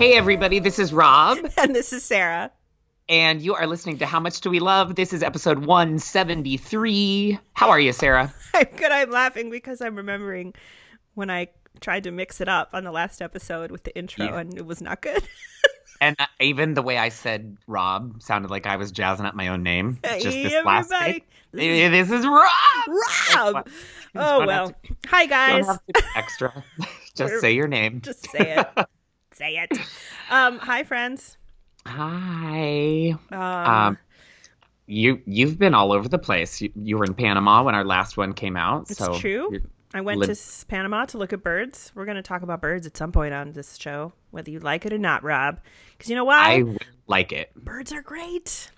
Hey, everybody, this is Rob. And this is Sarah. And you are listening to How Much Do We Love? This is episode 173. How are you, Sarah? I'm good. I'm laughing because I'm remembering when I tried to mix it up on the last episode with the intro yeah. and it was not good. and uh, even the way I said Rob sounded like I was jazzing up my own name. Just hey, this last day. This, this is Rob. Rob. Oh well. To, Hi guys. extra. Just say your name. Just say it. Say it. Um, hi friends. Hi. Um, um, you you've been all over the place. You, you, were in Panama when our last one came out. It's so true. I went li- to Panama to look at birds. We're going to talk about birds at some point on this show, whether you like it or not, Rob. Because you know why? I like it. Birds are great.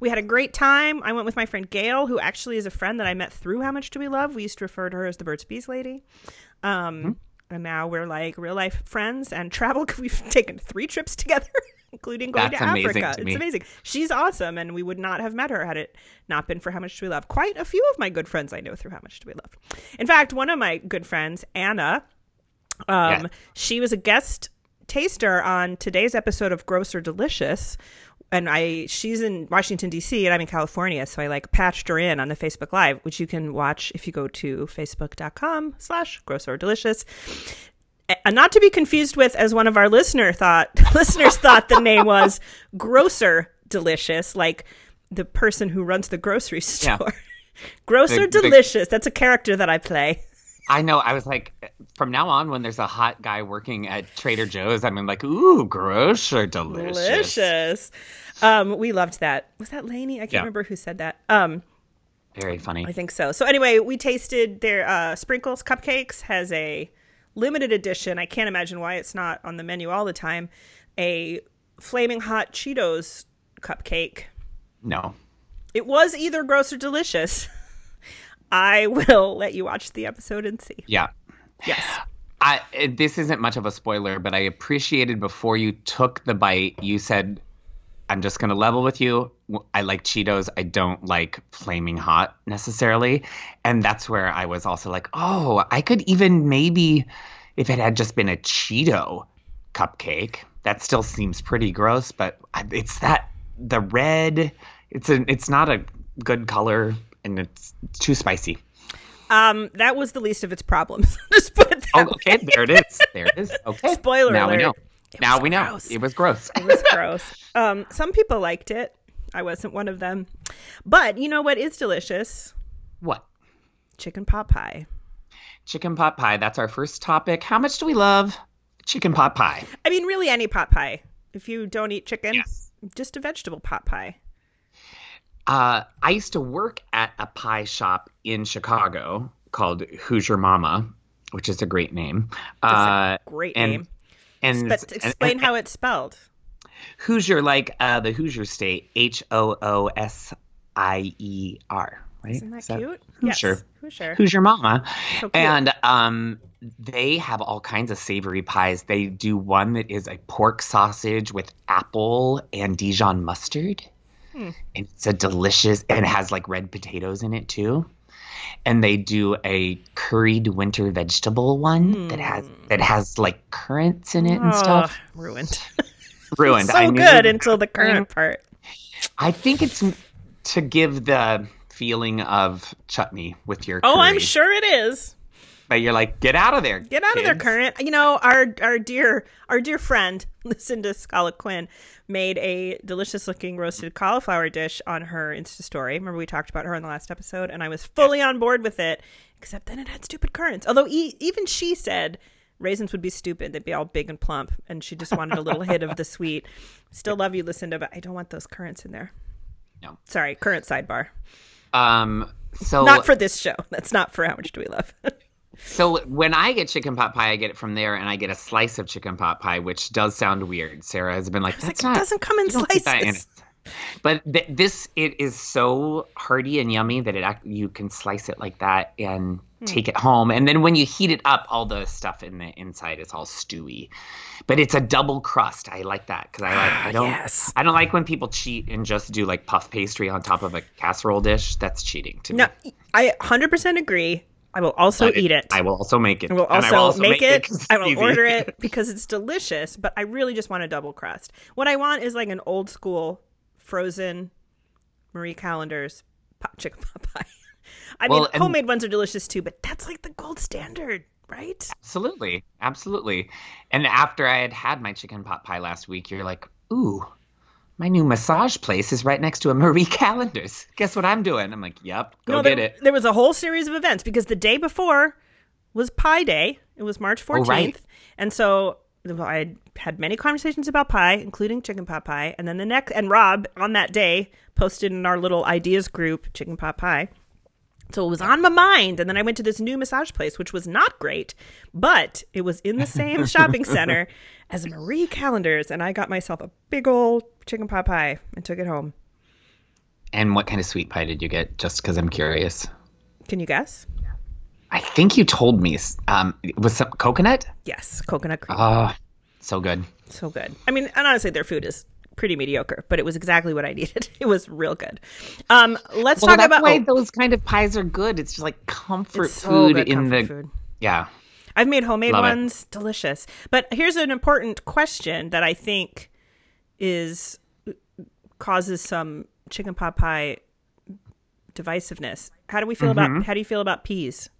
We had a great time. I went with my friend Gail, who actually is a friend that I met through How Much Do We Love. We used to refer to her as the Birds Bees lady. Um, mm-hmm. And now we're like real life friends and travel. We've taken three trips together. including going That's to Africa. To it's amazing. She's awesome, and we would not have met her had it not been for How Much Do We Love. Quite a few of my good friends I know through How Much Do We Love. In fact, one of my good friends, Anna, um, yeah. she was a guest taster on today's episode of Gross or Delicious. And I, she's in Washington D.C. and I'm in California, so I like patched her in on the Facebook Live, which you can watch if you go to facebook.com/slash gross or delicious and not to be confused with as one of our listener thought listeners thought the name was grocer delicious like the person who runs the grocery store yeah. grocer the, delicious the, that's a character that i play i know i was like from now on when there's a hot guy working at trader joe's i'm like ooh grocer delicious delicious um we loved that was that laney i can't yeah. remember who said that um very funny i think so so anyway we tasted their uh sprinkles cupcakes has a limited edition. I can't imagine why it's not on the menu all the time. A flaming hot Cheetos cupcake. No. It was either gross or delicious. I will let you watch the episode and see. Yeah. Yes. I, this isn't much of a spoiler, but I appreciated before you took the bite, you said, I'm just going to level with you. I like Cheetos. I don't like flaming hot necessarily. And that's where I was also like, oh, I could even maybe, if it had just been a Cheeto cupcake, that still seems pretty gross. But uh, it's that the red. It's a. It's not a good color, and it's too spicy. Um, that was the least of its problems. just put it oh, okay, there it is. There it is. Okay. Spoiler now alert. we know. It now we gross. know it was gross. it was gross. Um, some people liked it. I wasn't one of them. But you know what is delicious? What? Chicken pot pie. Chicken pot pie. That's our first topic. How much do we love chicken pot pie? I mean, really, any pot pie. If you don't eat chicken, yes. just a vegetable pot pie. Uh, I used to work at a pie shop in Chicago called Hoosier Mama, which is a great name. Uh, great and, name. And, Spe- explain and, how it's spelled. Hoosier, like uh, the Hoosier State, H O O S I E R. Right? Isn't that, Is that cute? Hoosier. Yes. Hoosier. Hoosier Mama. So and um, they have all kinds of savory pies. They do one that is a pork sausage with apple and Dijon mustard. Hmm. And it's a delicious, and it has like red potatoes in it too and they do a curried winter vegetable one mm. that has hmm. that has like currants in it and oh, stuff. Ruined. ruined. so good until the currant part. I think it's to give the feeling of chutney with your. Oh, curry. I'm sure it is. But you're like, get out of there. Get out kids. of there, current. You know, our our dear our dear friend, Lucinda Scala Quinn, made a delicious looking roasted cauliflower dish on her Insta story. Remember we talked about her in the last episode, and I was fully on board with it, except then it had stupid currants. Although e- even she said raisins would be stupid; they'd be all big and plump, and she just wanted a little hit of the sweet. Still love you, Lucinda, but I don't want those currants in there. No, sorry, current sidebar. Um, so not for this show. That's not for how much do we love. So when I get chicken pot pie, I get it from there, and I get a slice of chicken pot pie, which does sound weird. Sarah has been like, "That's like, not." It doesn't come in slices. But th- this it is so hearty and yummy that it you can slice it like that and hmm. take it home. And then when you heat it up, all the stuff in the inside is all stewy. But it's a double crust. I like that because I like I don't yes. I don't like when people cheat and just do like puff pastry on top of a casserole dish. That's cheating to no, me. I 100% agree I will also eat it. I will also make it. I will also, also make, it. it's I will easy. order it because it's delicious, but I really just want a double crust. What I want is like an old school frozen Marie Callender's pot, chicken pot pie. I mean, Well, and- homemade ones are delicious too, but that's like the gold standard, right? Absolutely, absolutely. And after I had had my chicken pot pie last week, you're like, ooh, my new massage place is right next to a Marie Callender's. Guess what I'm doing? I'm like, yep, go no, get there, it. there was a whole series of events because the day before was Pie Day. It was March 14th. Oh, right. And so I had had many conversations about pie, including chicken pot pie. And then the next, and Rob on that day posted in our little ideas group, chicken pot pie. So it was on my mind. And then I went to this new massage place, which was not great, but it was in the same shopping center as Marie Callender's. And I got myself a big old chicken pot pie and took it home. And what kind of sweet pie did you get? Just because I'm curious. Can you guess? I think you told me. Um, was some coconut? Yes, coconut cream. Oh, so good. so good. I mean, and honestly, their food is pretty mediocre, but it was exactly what I needed. It was real good. Um, let's Well, talk about. why oh, those kind of pies are good. It's just like comfort so food good, in comfort the food. yeah. I've made homemade Love it. ones, delicious. But here's an important question that I think is causes some chicken pot pie divisiveness. How do we feel Mm-hmm. about how do you feel about peas?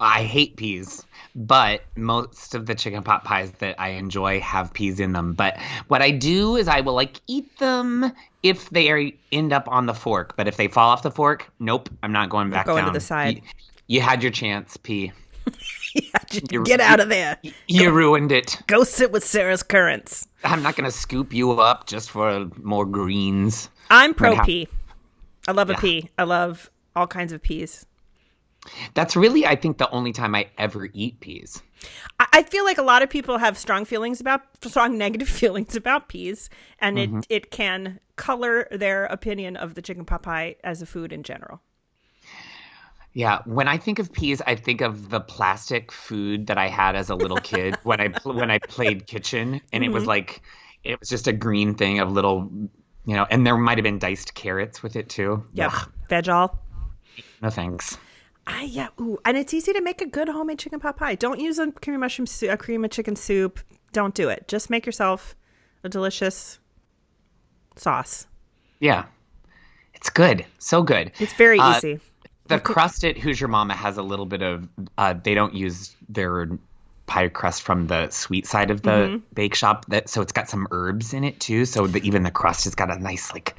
I hate peas, but most of the chicken pot pies that I enjoy have peas in them. But what I do is I will like eat them if they are, end up on the fork. But if they fall off the fork, nope, I'm not going back going to the side. You, you had your chance, pea. Get out of there. You ruined it. Go sit with Sarah's currants. I'm not gonna scoop you up just for more greens. I'm pro pea. I love a pea. I love all kinds of peas. That's really, I think, the only time I ever eat peas. I feel like a lot of people have strong feelings about strong negative feelings about peas, and Mm-hmm. it it can color their opinion of the chicken pot pie as a food in general. Yeah, when I think of peas, I think of the plastic food that I had as a little kid when I when I played kitchen, and it was Mm-hmm. like it was just a green thing of little, you know, and there might have been diced carrots with it too. Yep, Ugh, Veg-All. no thanks. I yeah, ooh, and it's easy to make a good homemade chicken pot pie. Don't use a cream of mushroom soup, a cream of chicken soup. Don't do it. Just make yourself a delicious sauce. Yeah, it's good, so good. It's very Uh, easy. The crust at Hoosier Mama has a little bit of. Uh, they don't use their pie crust from the sweet side of the Mm-hmm. bake shop. That so it's got some herbs in it too. So the, even the crust has got a nice like,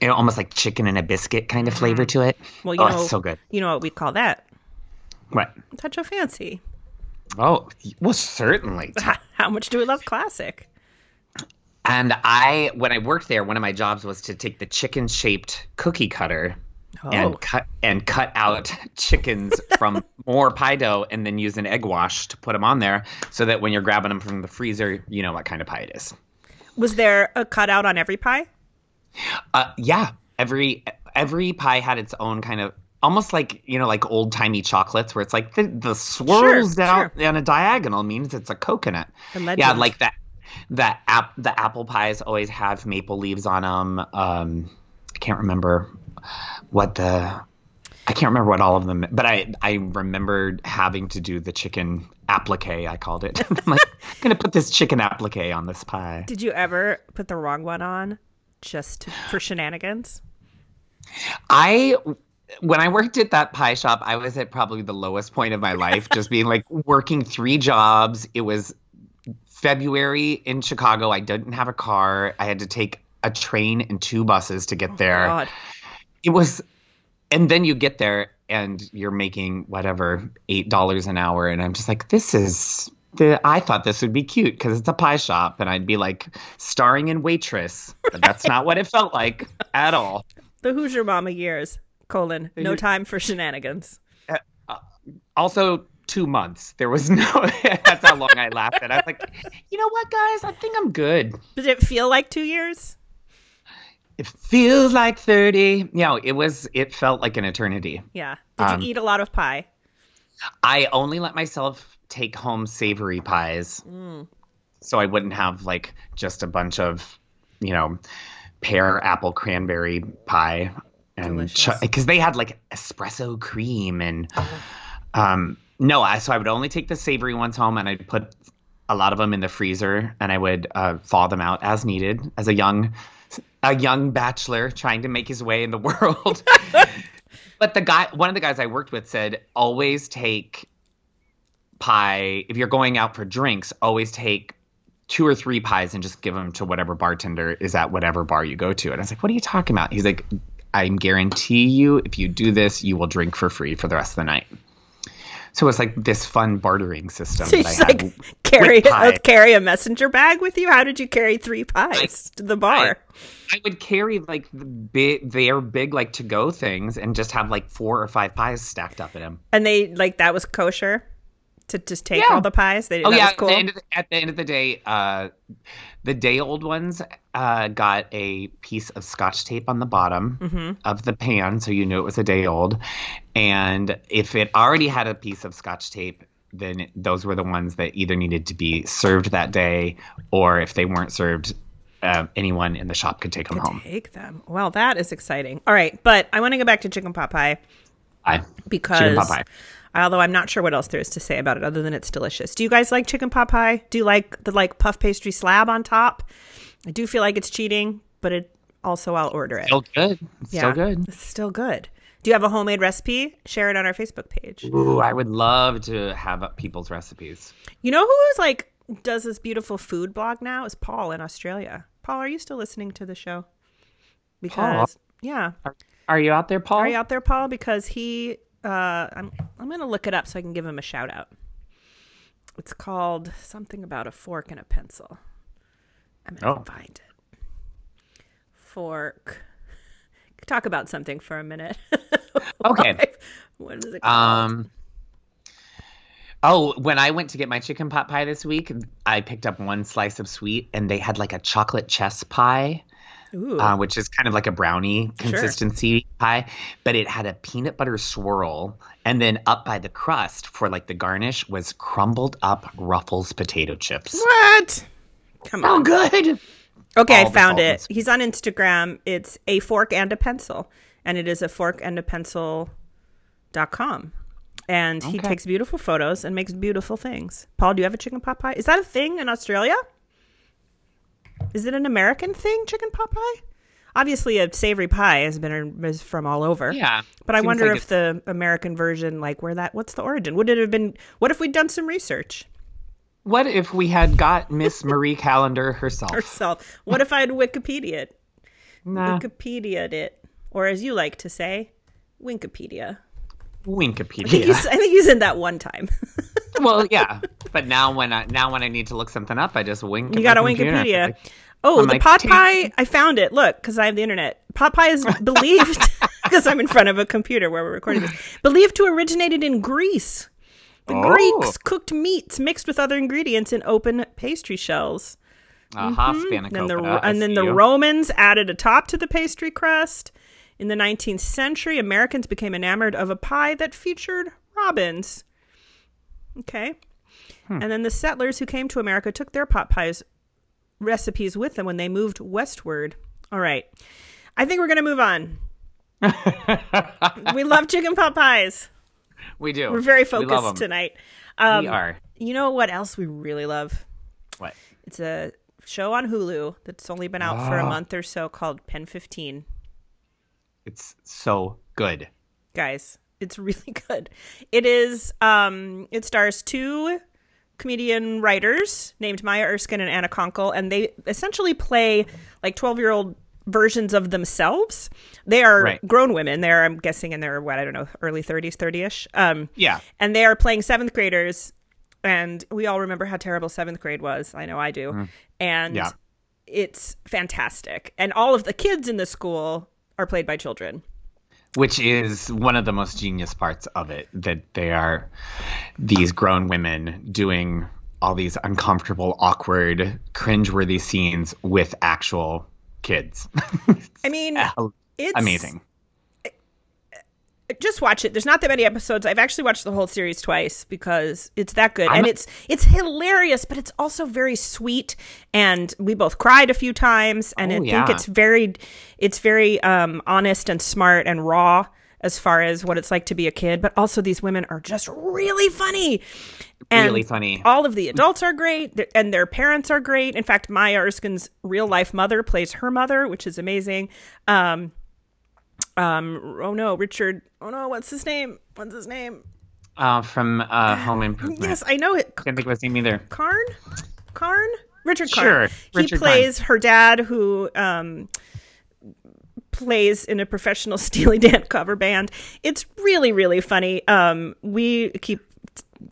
you know, almost like chicken and a biscuit kind of flavor to it. Mm-hmm. Well, you oh, know, it's so good. you know what we call that? What? Touch of fancy. Oh, well, certainly. How much do we love classic? And I, when I worked there, one of my jobs was to take the chicken-shaped cookie cutter Oh. and cut and cut out chickens from more pie dough, and then use an egg wash to put them on there, so that when you're grabbing them from the freezer, you know what kind of pie it is. Was there a cutout on every pie? Uh, yeah, every every pie had its own kind of. Almost like you know, like old timey chocolates, where it's like the, the swirls Sure, down sure. on a diagonal means it's a coconut. Yeah, like that. That app, the apple pies always have maple leaves on them. Um, I can't remember what the. I can't remember what all of them, but I I remembered having to do the chicken applique. I called it. I'm like, I'm gonna put this chicken applique on this pie. Did you ever put the wrong one on just to, for shenanigans? I when I worked at that pie shop, I was at probably the lowest point of my life, just being like working three jobs. It was February in Chicago. I didn't have a car. I had to take a train and two buses to get oh, there. God. It was, and then you get there and you're making whatever eight dollars an hour, and I'm just like, this is. The, I thought this would be cute because it's a pie shop, and I'd be like starring in waitress, but that's not what it felt like at all. The Hoosier Mama years, colon, no time for shenanigans. also two months. There was no. that's how long I lasted. I was like, you know what, guys? I think I'm good. Did it feel like two years? It feels like thirty. You know, it was. It felt like an eternity. Yeah. Did Um, you eat a lot of pie? I only let myself take home savory pies, so I wouldn't have like just a bunch of, you know, pear, apple, cranberry pie. and because they had like espresso cream and um no I so I would only take the savory ones home and I'd put a lot of them in the freezer and I would uh, thaw them out as needed as a young a young bachelor trying to make his way in the world. But the guy one of the guys I worked with said always take pie if you're going out for drinks always take two or three pies and just give them to whatever bartender is at whatever bar you go to. And I was like what are you talking about? He's like I guarantee you if you do this you will drink for free for the rest of the night so it's like this fun bartering system So you that just I had like carry uh, carry a messenger bag with you. How did you carry three pies to the bar? I would carry like the big, their big like to go things and just have like four or five pies stacked up in them. and they like that was kosher to just take Yeah. all the pies. They Oh yeah, cool. at, the end of the, at the end of the day, uh, the day old ones uh, got a piece of scotch tape on the bottom Mm-hmm. of the pan, so you knew it was a day old. And if it already had a piece of scotch tape, then those were the ones that either needed to be served that day, or if they weren't served, uh, anyone in the shop could take them home. Take them. Well, that is exciting. All right, but I want to go back to chicken pot pie I, because Chicken pot pie. Although I'm not sure what else there is to say about it other than it's delicious. Do you guys like chicken pot pie? Do you like the like puff pastry slab on top? I do feel like it's cheating, but it also I'll order it. still good. It's Still good. It's still good. Do you have a homemade recipe? Share it on our Facebook page. Ooh, I would love to have people's recipes. You know who's like does this beautiful food blog now? Is Paul in Australia. Paul, are you still listening to the show? Because yeah, Are you out there, Paul? are you out there, Paul? Because he, uh, I'm I'm gonna look it up so I can give him a shout out. It's called something about a fork and a pencil. I'm gonna Oh. find it. Fork. Talk about something for a minute. Okay. what is it called? Um. Oh, when I went to get my chicken pot pie this week, I picked up one slice of sweet, and they had like a chocolate chess pie. Uh, which is kind of like a brownie consistency pie, but it had a peanut butter swirl, and then up by the crust for like the garnish was crumbled up Ruffles potato chips. what? Come on. Oh, good. Okay, I all the found it. He's on Instagram. It's a fork and a pencil, and it is a fork and a pencil dot com. And he takes beautiful photos and makes beautiful things. Paul, do you have a chicken pot pie? Is that a thing in Australia? Is it an American thing, chicken pot pie? Obviously, a savory pie has been is from all over. Yeah, But I wonder like if the American version, like where that, what's the origin? Would it have been? What if we'd done some research What if we had got Miss Marie Callender herself? herself? What if I had Wikipedia it? Nah, Wikipedia it, or as you like to say, Winkipedia. I think, he's, I think he's in that one time. well, yeah, but now when I now when I need to look something up, I just wink. you got a. Wikipedia. Like, Oh, I'm the like, pot pie! I found it. Look, because I have the internet. Pot pie is believed because I'm in front of a computer where we're recording this. Believed to originated in Greece. The Oh. Greeks cooked meats mixed with other ingredients in open pastry shells. Aha, mm-hmm. Then the, spanakopita. I and then the you. Romans added a top to the pastry crust. In the 19th century, Americans became enamored of a pie that featured robins. Okay. Hmm. And then the settlers who came to America took their pot pies recipes with them when they moved westward. All right. I think we're going to move on. we love chicken pot pies. we do. We're very We focused 'em. tonight. Um, we are. You know what else we really love? What? It's a show on Hulu that's only been out for a Ah. month or so called Pen 15. It's so good. Guys, it's really good. It is um it stars two comedian writers named Maya Erskine and Anna Konkle and they essentially play like 12-year-old versions of themselves. They are Right. grown women. They're I'm guessing in their what I don't know, early 30s, 30ish. Um Yeah. and they are playing seventh graders and we all remember how terrible seventh grade was i know i do and Mm. Yeah. it's fantastic and all of the kids in the school are played by children Which is one of the most genius parts of it that they are these grown women doing all these uncomfortable, awkward, cringeworthy scenes with actual kids. i mean it's Amazing. Just watch it. There's not that many episodes. I've actually watched the whole series twice because it's that good, I'm and it's it's hilarious, but it's also very sweet. And we both cried a few times, and oh, I yeah. think it's very, it's very um, honest and smart and raw as far as what it's like to be a kid. But also, these women are just really funny. And really funny. All of the adults are great, and their parents are great. In fact, Maya Erskine's real life mother plays her mother, which is amazing. Um, um oh no richard oh no what's his name? What's his name? Uh from uh home improvement. Yes i know it. Can't think of his name either. Karn? Karn? Richard karn. Sure richard he plays karn. her dad who um plays in a professional steely dan cover band. It's really really funny. Um we keep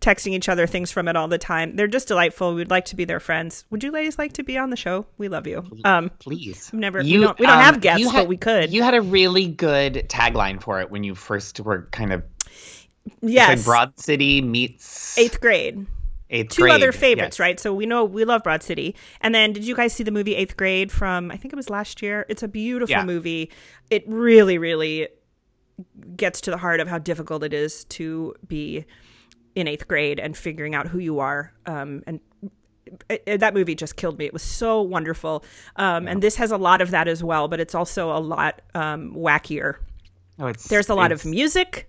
texting each other things from it all the time. They're just delightful. We'd like to be their friends. Would you ladies like to be on the show? We love you. Um, Please. Never. You, we don't, we don't um, have guests, had, but we could. You had a really good tagline for it when you first were kind of. Yes. Broad City meets eighth grade. Eighth Two grade. other favorites, yes. right? So we know we love Broad City. And then, did you guys see the movie Eighth Grade from? I think it was last year. It's a beautiful yeah. movie. It really, really gets to the heart of how difficult it is to be in eighth grade and figuring out who you are. Um, and it, it, that movie just killed me. It was so wonderful. Um, yeah. And this has a lot of that as well, but it's also a lot um, wackier. Oh, it's, There's a lot of music.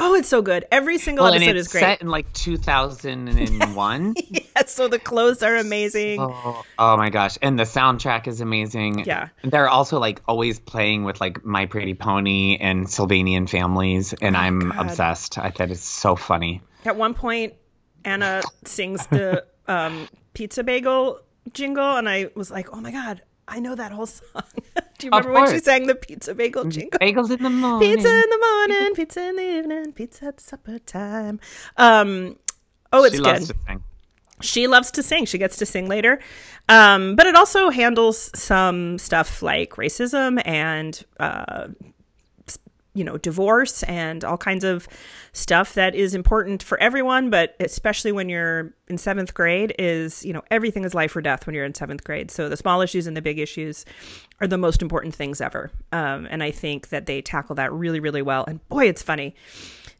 Oh, it's so good. Every single well, episode is great. Set in like 2001. yeah, so the clothes are amazing. Oh, oh, my gosh, and the soundtrack is amazing. Yeah, they're also like always playing with like My Pretty Pony and Sylvanian families, and oh, I'm God. obsessed. I thought it's so funny. At one point, Anna sings the um, pizza bagel jingle, and I was like, "Oh my god, I know that whole song." Do you remember when she sang the pizza bagel mm, jingle? Bagels in the morning, pizza in the morning, pizza in the evening, pizza at supper time. Um, oh, it's she good. Loves to sing. She loves to sing. She gets to sing later. Um, but it also handles some stuff like racism and uh, you know, divorce and all kinds of stuff that is important for everyone, but especially when you're in seventh grade, is, you know, everything is life or death when you're in seventh grade. So the small issues and the big issues are the most important things ever. Um, and I think that they tackle that really, really well. And boy, it's funny.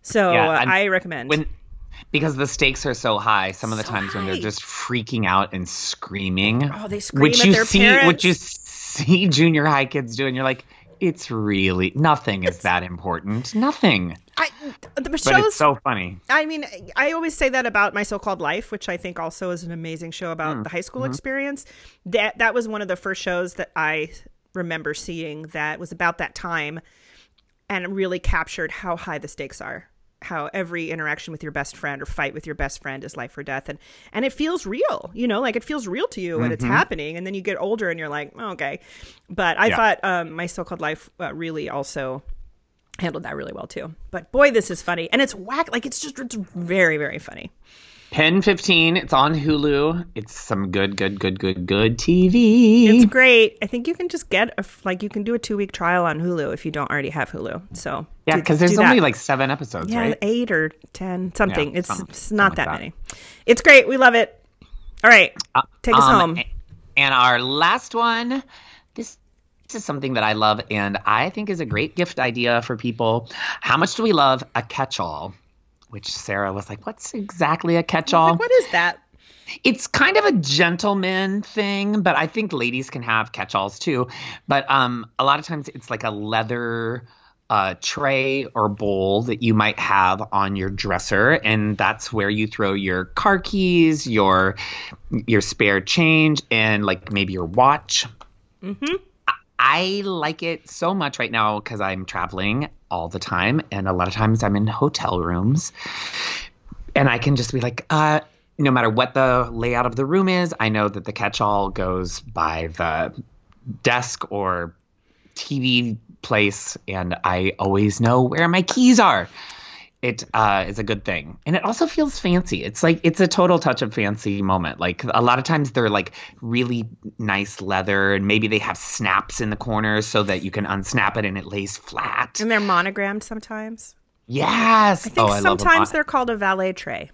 So yeah, I recommend. When because the stakes are so high some of the so times high. when they're just freaking out and screaming oh they scream which you see parents. which you see junior high kids do and you're like it's really nothing is that important. Nothing. I, the shows, but it's so funny. I mean, I always say that about my so-called life, which I think also is an amazing show about mm. the high school mm-hmm. experience. That that was one of the first shows that I remember seeing that was about that time, and really captured how high the stakes are how every interaction with your best friend or fight with your best friend is life or death. And and it feels real you know like it feels real to you mm-hmm. when it's happening. And then you get older and you're like oh, okay. But i yeah. thought um, my so-called life uh, really also handled that really well too. But boy this is funny. And it's whack like it's just it's very very funny Pen 15. It's on Hulu. It's some good, good, good, good, good TV. It's great. I think you can just get a like you can do a two week trial on Hulu if you don't already have Hulu. So yeah, because there's only like seven episodes, yeah, right? eight or ten, something. Yeah, it's it's not that, like that, many. It's great. We love it. All right, uh, take us um, home. And our last one. This this is something that I love and I think is a great gift idea for people. How much do we love a catch-all? Which Sarah was like, "What's exactly a catch-all?" Like, what is that? It's kind of a gentleman thing, but I think ladies can have catch-alls too. But um, a lot of times it's like a leather uh, tray or bowl that you might have on your dresser, and that's where you throw your car keys, your your spare change, and like maybe your watch. Mm-hmm. I like it so much right now because I'm traveling all the time, and a lot of times I'm in hotel rooms, and I can just be like, uh, no matter what the layout of the room is, I know that the catch-all goes by the desk or TV place, and I always know where my keys are it uh, is a good thing. And it also feels fancy. It's like it's a total touch of fancy moment. Like a lot of times they're like really nice leather and maybe they have snaps in the corners so that you can unsnap it and it lays flat. And they're monogrammed sometimes. Yes. I think oh, sometimes they're called a valet tray.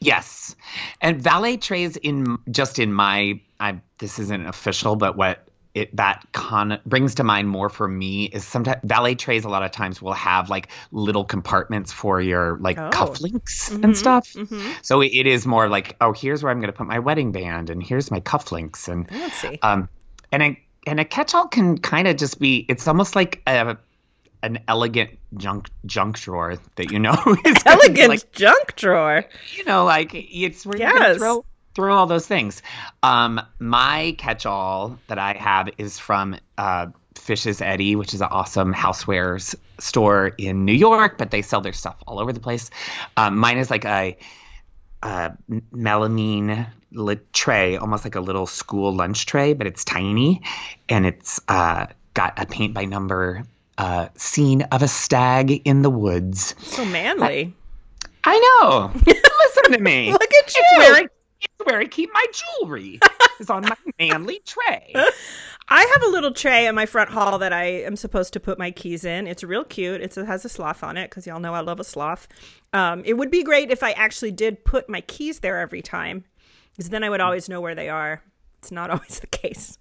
Yes. And valet trays in just in my I this isn't official, but what it that con brings to mind more for me is sometimes valet trays a lot of times will have like little compartments for your like Oh. cufflinks Mhm, and stuff. mhm. So it, is more like, oh, here's where I'm going to put my wedding band, and here's my cufflinks, and um, and a and a catch-all can kind of just be. It's almost like a an elegant junk junk drawer that you know is Elegant like junk drawer. you know, like it's where you're throw throw all those things. Um, my catch-all that I have is from uh, Fishs Eddy, which is an awesome housewares store in New York, but they sell their stuff all over the place. Um, mine is like a, a melamine tray, almost like a little school lunch tray, but it's tiny, and it's uh, got a paint by number uh, scene of a stag in the woods. So manly. I know. Listen to me. Look at you. where I, it's where I keep my jewelry. It's on my manly tray. I have a little tray in my front hall that I am supposed to put my keys in. It's real cute. It's, it has a sloth on it because y'all know I love a sloth. Um, it would be great if I actually did put my keys there every time because then I would always know where they are. It's not always the case.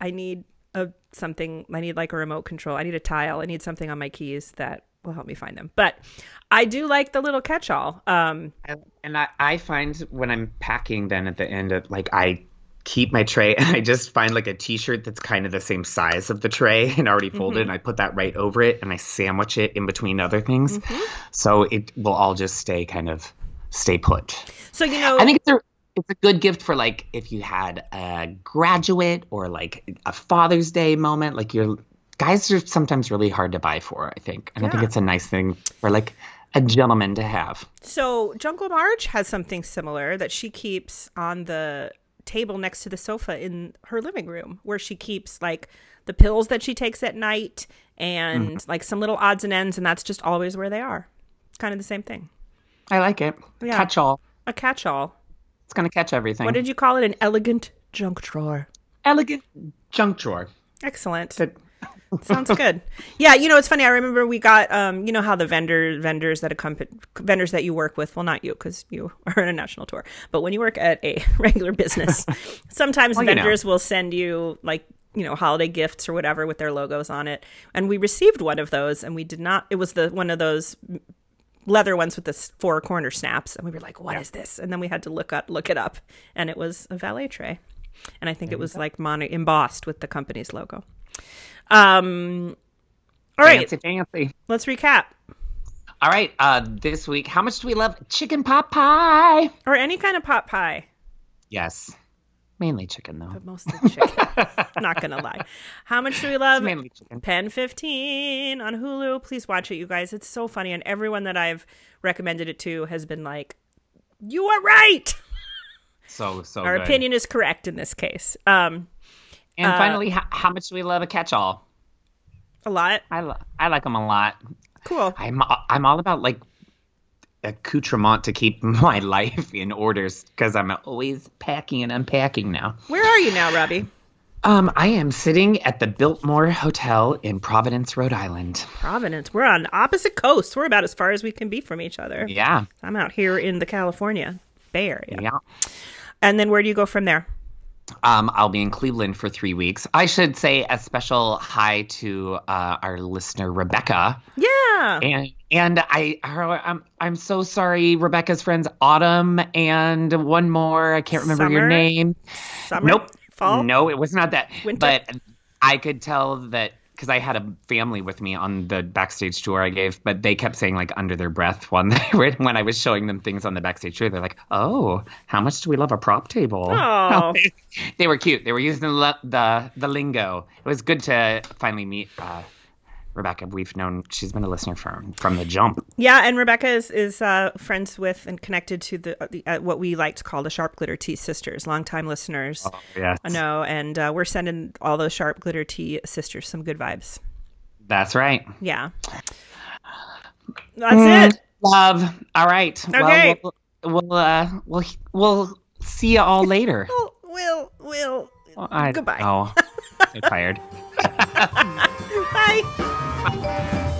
I need a something. I need like a remote control. I need a tile. I need something on my keys that will help me find them. But I do like the little catch-all. Um, And I, I find when I'm packing, then at the end of like I keep my tray and I just find like a T-shirt that's kind of the same size of the tray and already folded, and I put that right over it and I sandwich it in between other things, so it will all just stay kind of stay put. so you know, I think it's a it's a good gift for like if you had a graduate or like a Father's Day moment. Like your guys are sometimes really hard to buy for. I think, and I think it's a nice thing for like a gentleman to have. So Jungle Marge has something similar that she keeps on the table next to the sofa in her living room, where she keeps like the pills that she takes at night and mm-hmm. like some little odds and ends, and that's just always where they are. It's kind of the same thing. I like it. Yeah. Catch all. A catch-all. It's gonna catch everything. What did you call it? An elegant junk drawer. Elegant junk drawer. Excellent. That- Sounds good. Yeah, you know it's funny. I remember we got um, you know how the vendor vendors that accompany vendors that you work with. Well, not you because you are on a national tour, but when you work at a regular business, sometimes Well, you know. vendors will send you like you know holiday gifts or whatever with their logos on it. And we received one of those, and we did not. It was the one of those leather ones with the four corner snaps, and we were like, "What is this?" And then we had to look up look it up, and it was a valet tray, and I think it was like mono embossed with the company's logo. Um. All right, Fancy, fancy. let's recap. All right. Uh, this week, how much do we love chicken pot pie? Or any kind of pot pie, Yes, mainly chicken though. but mostly chicken. Not gonna lie. How much do we love mainly chicken. Pen 15 on Hulu? Please watch it, you guys. It's so funny, and everyone that I've recommended it to has been like, "You are right. So so. Our good. opinion is correct in this case." Um, And uh, finally, how, how much do we love a catch-all? a lot. I lo- I like them a lot. Cool. I'm I'm all about like accoutrement to keep my life in orders because I'm always packing and unpacking now. Where are you now, Robbie? Um, I am sitting at the Biltmore Hotel in Providence, Rhode Island. Providence. We're on opposite coasts. We're about as far as we can be from each other. Yeah, I'm out here in the California Bay Area. yeah. And then where do you go from there? Um, I'll be in Cleveland for three weeks. I should say a special hi to uh, our listener Rebecca, Yeah. and and I I'm I'm so sorry, Rebecca's friends Autumn and one more. I can't remember your name. Summer? Nope. Fall? No, it was not that. Winter? But I could tell that because I had a family with me on the backstage tour I gave, but they kept saying like under their breath when they were, when I was showing them things on the backstage tour. They're like, "Oh, how much do we love a prop table?" Oh. they were cute. They were using the the, the lingo. It was good to finally meet uh, Rebecca. We've known she's been a listener from from the jump. Yeah, and Rebecca is, is uh, friends with and connected to the, the uh, what we like to call the Sharp Glitter Tea sisters, longtime listeners. Yes, I know, and uh, we're sending all those Sharp Glitter Tea sisters some good vibes. that's right. Yeah, that's it. Love. All right. Okay. Well, we'll we'll, uh, we'll we'll see you all later. We'll, we'll, we'll. I, Goodbye. Oh, I'm tired. Bye.